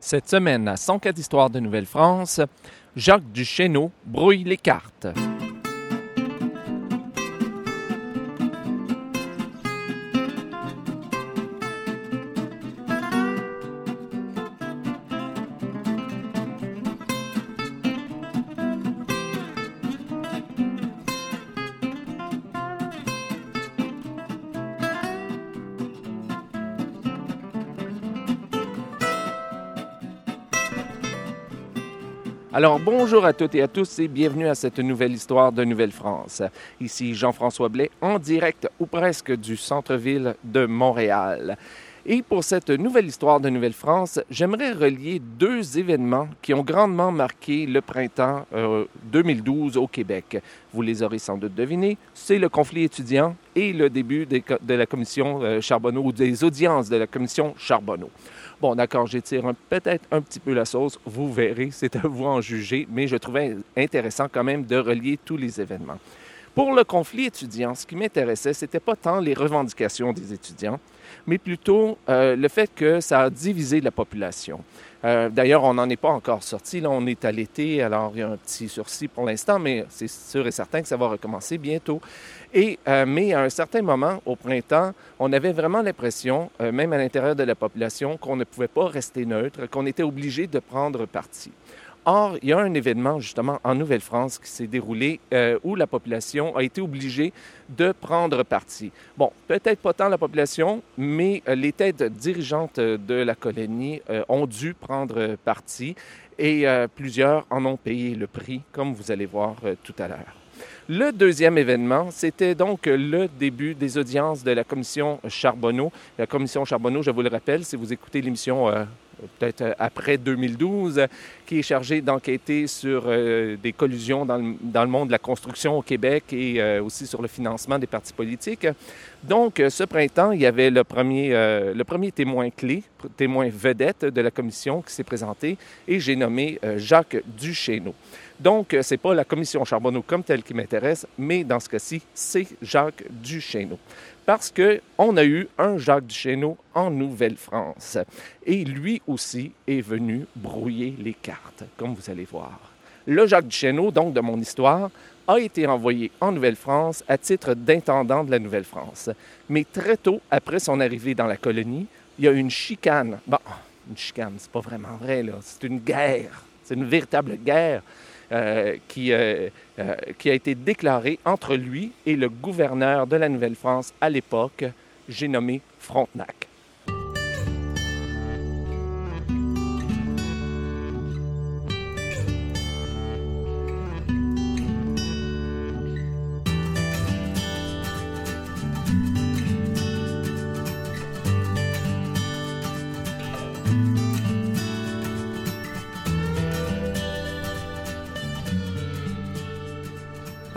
Cette semaine, à 104 Histoires de Nouvelle-France, Jacques Duchesneau brouille les cartes. Alors bonjour à toutes et à tous et bienvenue à cette nouvelle histoire de Nouvelle-France. Ici Jean-François Blais en direct ou presque du centre-ville de Montréal. Et pour cette nouvelle histoire de Nouvelle-France, j'aimerais relier deux événements qui ont grandement marqué le printemps euh, 2012 au Québec. Vous les aurez sans doute devinés, c'est le conflit étudiant et le début de la commission euh, Charbonneau, ou des audiences de la commission Charbonneau. Bon, d'accord, j'étire peut-être un petit peu la sauce, vous verrez, c'est à vous en juger, mais je trouvais intéressant quand même de relier tous les événements. Pour le conflit étudiant, ce qui m'intéressait, c'était pas tant les revendications des étudiants, mais plutôt euh, le fait que ça a divisé la population. Euh, D'ailleurs, on n'en est pas encore sorti. Là, on est à l'été, alors il y a un petit sursis pour l'instant, mais c'est sûr et certain que ça va recommencer bientôt. Et, euh, mais à un certain moment, au printemps, on avait vraiment l'impression, euh, même à l'intérieur de la population, qu'on ne pouvait pas rester neutre, qu'on était obligé de prendre parti. Or, il y a un événement justement en Nouvelle-France qui s'est déroulé euh, où la population a été obligée de prendre parti. Bon, peut-être pas tant la population, mais euh, les têtes dirigeantes de la colonie euh, ont dû prendre parti et plusieurs en ont payé le prix, comme vous allez voir tout à l'heure. Le deuxième événement, c'était donc le début des audiences de la commission Charbonneau. La commission Charbonneau, je vous le rappelle, si vous écoutez l'émission peut-être euh, après 2012, euh, qui est chargée d'enquêter sur euh, des collusions dans le, dans le monde de la construction au Québec et euh, aussi sur le financement des partis politiques. Donc, ce printemps, il y avait le premier, le premier témoin clé, témoin vedette de la commission qui s'est présenté et j'ai nommé Jacques Duchesneau. Donc, euh, c'est pas la commission Charbonneau comme telle qui m'intéresse, mais dans ce cas-ci, c'est Jacques Duchesneau. Parce que on a eu un Jacques Duchesneau en Nouvelle-France. Et lui aussi est venu brouiller les cartes, comme vous allez voir. Le Jacques Duchesneau, donc de mon histoire, a été envoyé en Nouvelle-France à titre d'intendant de la Nouvelle-France. Mais très tôt après son arrivée dans la colonie, il y a une chicane. Bon, une chicane, c'est pas vraiment vrai, là. C'est une guerre. C'est une véritable guerre euh, qui, euh, euh, qui a été déclarée entre lui et le gouverneur de la Nouvelle-France à l'époque, j'ai nommé Frontenac.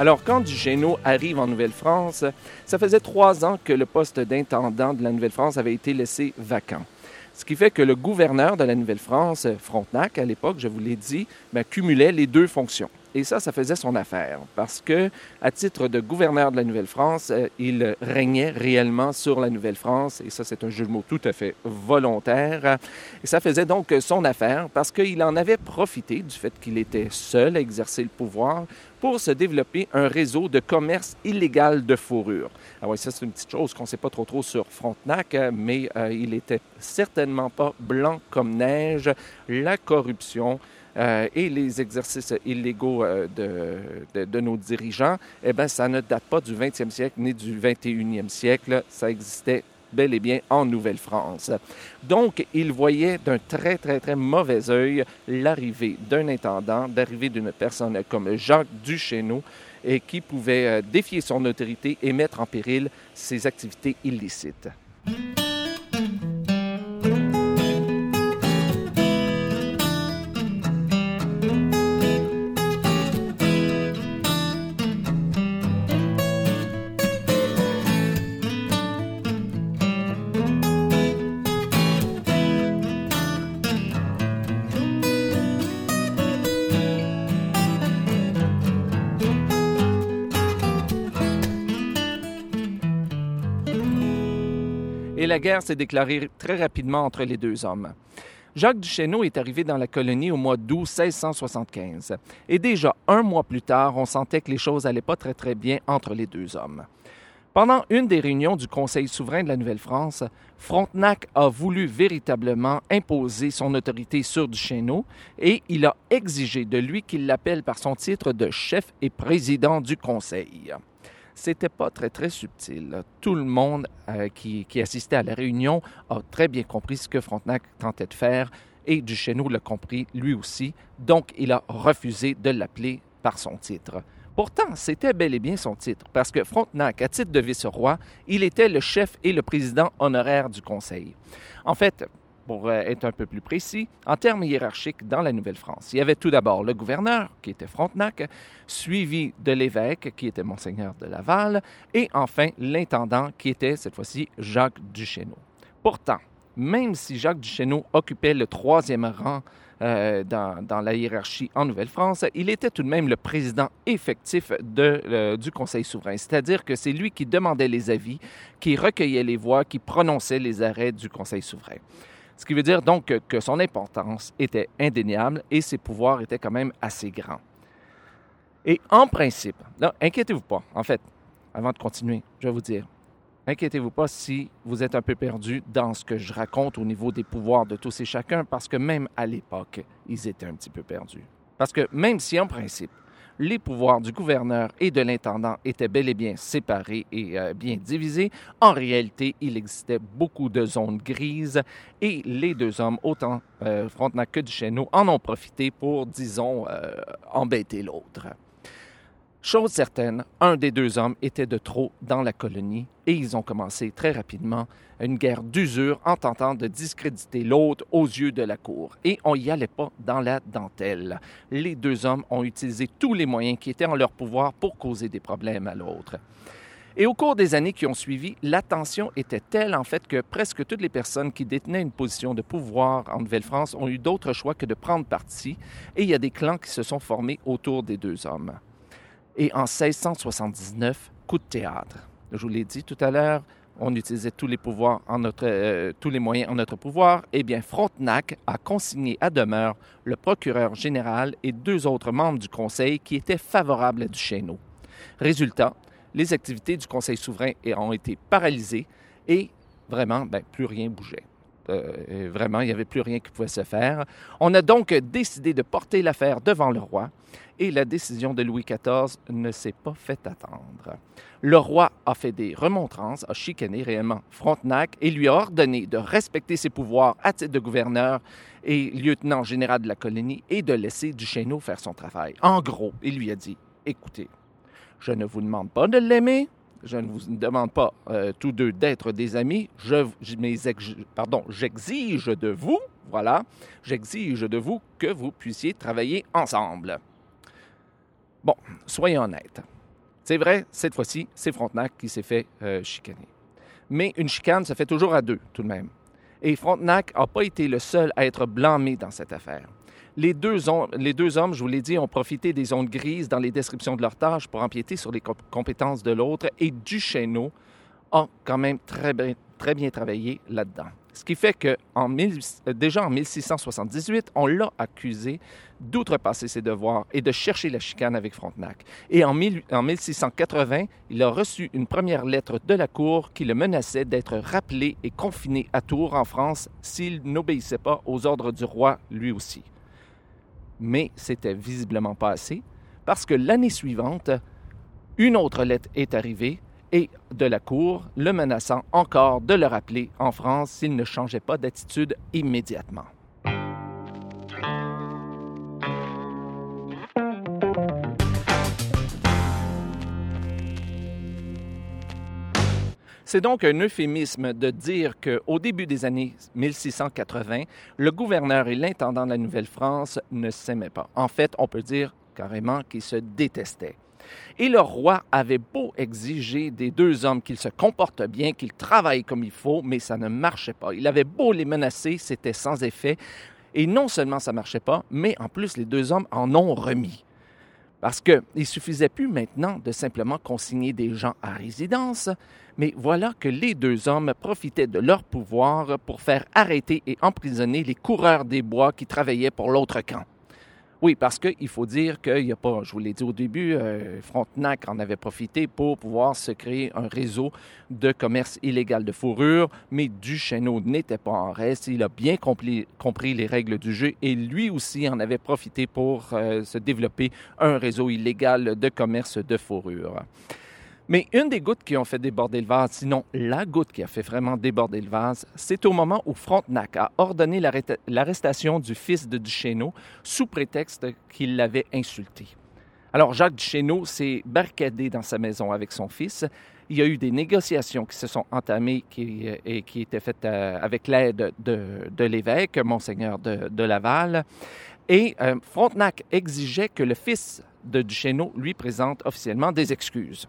Alors, quand Duchesneau arrive en Nouvelle-France, ça faisait trois ans que le poste d'intendant de la Nouvelle-France avait été laissé vacant. Ce qui fait que le gouverneur de la Nouvelle-France, Frontenac, à l'époque, je vous l'ai dit, ben, cumulait les deux fonctions. Et ça, ça faisait son affaire, parce que, à titre de gouverneur de la Nouvelle-France, euh, il régnait réellement sur la Nouvelle-France, et ça, c'est un jeu tout à fait volontaire. Et ça faisait donc son affaire, parce qu'il en avait profité du fait qu'il était seul à exercer le pouvoir pour se développer un réseau de commerce illégal de fourrure. Ah oui, ça, c'est une petite chose qu'on ne sait pas trop trop sur Frontenac, euh, mais euh, il était certainement pas blanc comme neige. La corruption euh, et les exercices illégaux de, de, de nos dirigeants, eh bien, ça ne date pas du 20e siècle ni du 21e siècle. Ça existait bel et bien en Nouvelle-France. Donc, il voyait d'un très, très, très mauvais œil l'arrivée d'un intendant, d'une personne comme Jacques Duchesneau, qui pouvait euh, défier son autorité et mettre en péril ses activités illicites. Et la guerre s'est déclarée très rapidement entre les deux hommes. Jacques Duchesneau est arrivé dans la colonie au mois d'août 1675. Et déjà un mois plus tard, on sentait que les choses n'allaient pas très très bien entre les deux hommes. Pendant une des réunions du Conseil souverain de la Nouvelle-France, Frontenac a voulu véritablement imposer son autorité sur Duchesneau et il a exigé de lui qu'il l'appelle par son titre de chef et président du Conseil. C'était pas très très subtil. Tout le monde euh, qui, qui assistait à la réunion a très bien compris ce que Frontenac tentait de faire et Duchesneau l'a compris lui aussi, donc il a refusé de l'appeler par son titre. Pourtant, c'était bel et bien son titre, parce que Frontenac, à titre de vice-roi, il était le chef et le président honoraire du Conseil. En fait, pour euh, être un peu plus précis, en termes hiérarchiques dans la Nouvelle-France, il y avait tout d'abord le gouverneur, qui était Frontenac, suivi de l'évêque, qui était Monseigneur de Laval, et enfin l'intendant, qui était cette fois-ci Jacques Duchesneau. Pourtant, même si Jacques Duchesneau occupait le troisième rang euh, dans, la hiérarchie en Nouvelle-France, il était tout de même le président effectif euh, du Conseil souverain, c'est-à-dire que c'est lui qui demandait les avis, qui recueillait les voix, qui prononçait les arrêts du Conseil souverain. Ce qui veut dire donc que, son importance était indéniable et ses pouvoirs étaient quand même assez grands. Et en principe, inquiétez-vous pas, en fait, avant de continuer, je vais vous dire, Inquiétez-vous pas si vous êtes un peu perdu dans ce que je raconte au niveau des pouvoirs de tous et chacun, parce que même à l'époque, ils étaient un petit peu perdus. Parce que même si en principe, les pouvoirs du gouverneur et de l'intendant étaient bel et bien séparés et euh, bien divisés, en réalité, il existait beaucoup de zones grises et les deux hommes, autant euh, Frontenac que Duchesneau, en ont profité pour, disons, euh, embêter l'autre. Chose certaine, un des deux hommes était de trop dans la colonie et ils ont commencé très rapidement une guerre d'usure en tentant de discréditer l'autre aux yeux de la cour. Et on n'y allait pas dans la dentelle. Les deux hommes ont utilisé tous les moyens qui étaient en leur pouvoir pour causer des problèmes à l'autre. Et au cours des années qui ont suivi, la tension était telle en fait que presque toutes les personnes qui détenaient une position de pouvoir en Nouvelle-France ont eu d'autres choix que de prendre parti et il y a des clans qui se sont formés autour des deux hommes. Et en 1679, coup de théâtre. Je vous l'ai dit tout à l'heure, on utilisait euh, tous les moyens en notre pouvoir. Eh bien, Frontenac a consigné à demeure le procureur général et deux autres membres du Conseil qui étaient favorables à Duchesneau. Résultat, les activités du Conseil souverain ont été paralysées et vraiment, ben, plus rien bougeait. Euh, vraiment, il n'y avait plus rien qui pouvait se faire. On a donc décidé de porter l'affaire devant le roi et la décision de Louis XIV ne s'est pas fait attendre. Le roi a fait des remontrances, a chicané réellement Frontenac et lui a ordonné de respecter ses pouvoirs à titre de gouverneur et lieutenant général de la colonie et de laisser Duchesneau faire son travail. En gros, il lui a dit, écoutez, je ne vous demande pas de l'aimer, je ne vous demande pas euh, tous deux d'être des amis. J'exige de vous, voilà, j'exige de vous que vous puissiez travailler ensemble. Bon, soyons honnêtes. C'est vrai, cette fois-ci, c'est Frontenac qui s'est fait euh, chicaner. Mais une chicane se fait toujours à deux, tout de même. Et Frontenac n'a pas été le seul à être blâmé dans cette affaire. Les deux, hommes, je vous l'ai dit, ont profité des ondes grises dans les descriptions de leurs tâches pour empiéter sur les compétences de l'autre et Duchesneau a quand même très bien travaillé là-dedans. Ce qui fait que en déjà en 1678, on l'a accusé d'outrepasser ses devoirs et de chercher la chicane avec Frontenac. Et en, en 1680, il a reçu une première lettre de la Cour qui le menaçait d'être rappelé et confiné à Tours, en France, s'il n'obéissait pas aux ordres du roi lui aussi mais c'était visiblement pas assez, parce que l'année suivante, une autre lettre est arrivée et de la Cour, le menaçant encore de le rappeler en France s'il ne changeait pas d'attitude immédiatement. C'est donc un euphémisme de dire qu'au début des années 1680, le gouverneur et l'intendant de la Nouvelle-France ne s'aimaient pas. En fait, on peut dire carrément qu'ils se détestaient. Et le roi avait beau exiger des deux hommes qu'ils se comportent bien, qu'ils travaillent comme il faut, mais ça ne marchait pas. Il avait beau les menacer, c'était sans effet. Et non seulement ça ne marchait pas, mais en plus les deux hommes en ont remis. Parce qu'il ne suffisait plus maintenant de simplement consigner des gens à résidence, mais voilà que les deux hommes profitaient de leur pouvoir pour faire arrêter et emprisonner les coureurs des bois qui travaillaient pour l'autre camp. Oui, parce qu'il faut dire qu'il n'y a pas, je vous l'ai dit au début, euh, Frontenac en avait profité pour pouvoir se créer un réseau de commerce illégal de fourrure, mais Duchesneau n'était pas en reste. Il a bien compris, les règles du jeu et lui aussi en avait profité pour euh, se développer un réseau illégal de commerce de fourrure. Mais une des gouttes qui ont fait déborder le vase, sinon la goutte qui a fait vraiment déborder le vase, c'est au moment où Frontenac a ordonné l'arrestation du fils de Duchesneau sous prétexte qu'il l'avait insulté. Alors Jacques Duchesneau s'est barricadé dans sa maison avec son fils. Il y a eu des négociations qui se sont entamées qui, et qui étaient faites euh, avec l'aide de, l'évêque, monseigneur de, Laval. Et euh, Frontenac exigeait que le fils de Duchesneau lui présente officiellement des excuses.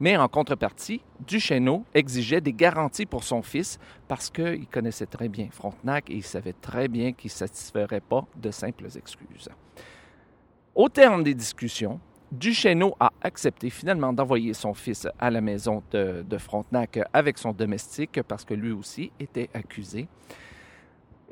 Mais en contrepartie, Duchesneau exigeait des garanties pour son fils parce qu'il connaissait très bien Frontenac et il savait très bien qu'il ne satisferait pas de simples excuses. Au terme des discussions, Duchesneau a accepté finalement d'envoyer son fils à la maison de, de, Frontenac avec son domestique parce que lui aussi était accusé.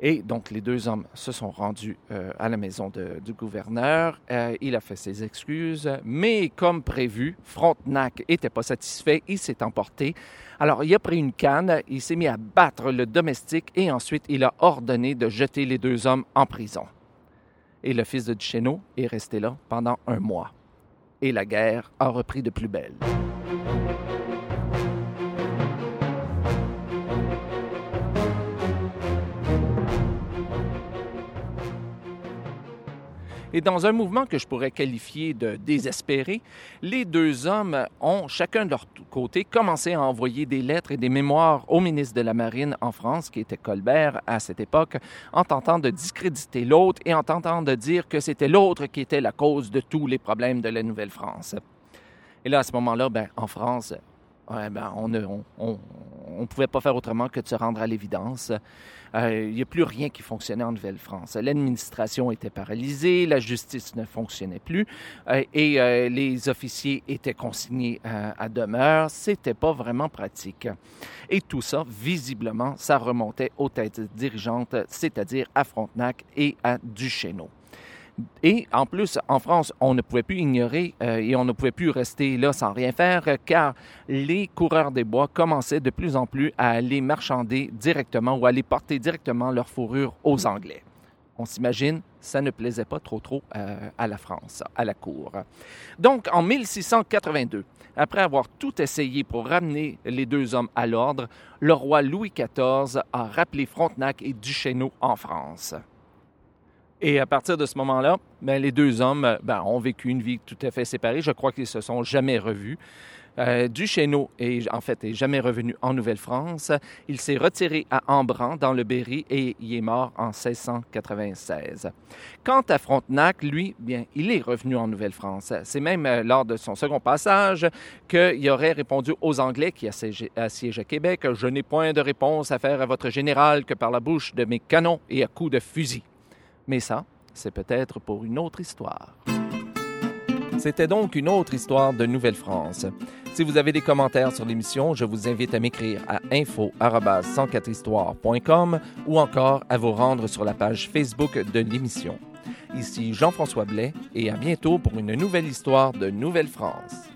Et donc, les deux hommes se sont rendus euh, à la maison du gouverneur. Euh, il a fait ses excuses, mais comme prévu, Frontenac n'était pas satisfait, il s'est emporté. Alors, il a pris une canne, il s'est mis à battre le domestique et ensuite, il a ordonné de jeter les deux hommes en prison. Et le fils de Duchesneau est resté là pendant un mois. Et la guerre a repris de plus belle. Et dans un mouvement que je pourrais qualifier de désespéré, les deux hommes ont, chacun de leur côté, commencé à envoyer des lettres et des mémoires au ministre de la Marine en France, qui était Colbert à cette époque, en tentant de discréditer l'autre et en tentant de dire que c'était l'autre qui était la cause de tous les problèmes de la Nouvelle-France. Et là, à ce moment-là, ben, en France, ben, on ne on, pouvait pas faire autrement que de se rendre à l'évidence. Euh, il n'y a plus rien qui fonctionnait en Nouvelle-France. L'administration était paralysée, la justice ne fonctionnait plus euh, et euh, les officiers étaient consignés à demeure. C'était pas vraiment pratique. Et tout ça, visiblement, ça remontait aux têtes dirigeantes, c'est-à-dire à Frontenac et à Duchesneau. Et en plus, en France, on ne pouvait plus ignorer euh, et on ne pouvait plus rester là sans rien faire car les coureurs des bois commençaient de plus en plus à aller marchander directement ou à aller porter directement leur fourrure aux Anglais. On s'imagine, ça ne plaisait pas trop trop euh, à la France, à la cour. Donc, en 1682, après avoir tout essayé pour ramener les deux hommes à l'ordre, le roi Louis XIV a rappelé Frontenac et Duchesneau en France. Et à partir de ce moment-là, ben, les deux hommes ben, ont vécu une vie tout à fait séparée. Je crois qu'ils se sont jamais revus. Euh, Duchesneau est en fait est jamais revenu en Nouvelle-France. Il s'est retiré à Embrun dans le Berry et il est mort en 1696. Quant à Frontenac, lui, bien, il est revenu en Nouvelle-France. C'est même euh, lors de son second passage qu'il aurait répondu aux Anglais qui assiègent Québec Je n'ai point de réponse à faire à votre général que par la bouche de mes canons et à coups de fusil. Mais ça, c'est peut-être pour une autre histoire. C'était donc une autre histoire de Nouvelle-France. Si vous avez des commentaires sur l'émission, je vous invite à m'écrire à info@104histoire.com ou encore à vous rendre sur la page Facebook de l'émission. Ici Jean-François Blais et à bientôt pour une nouvelle histoire de Nouvelle-France.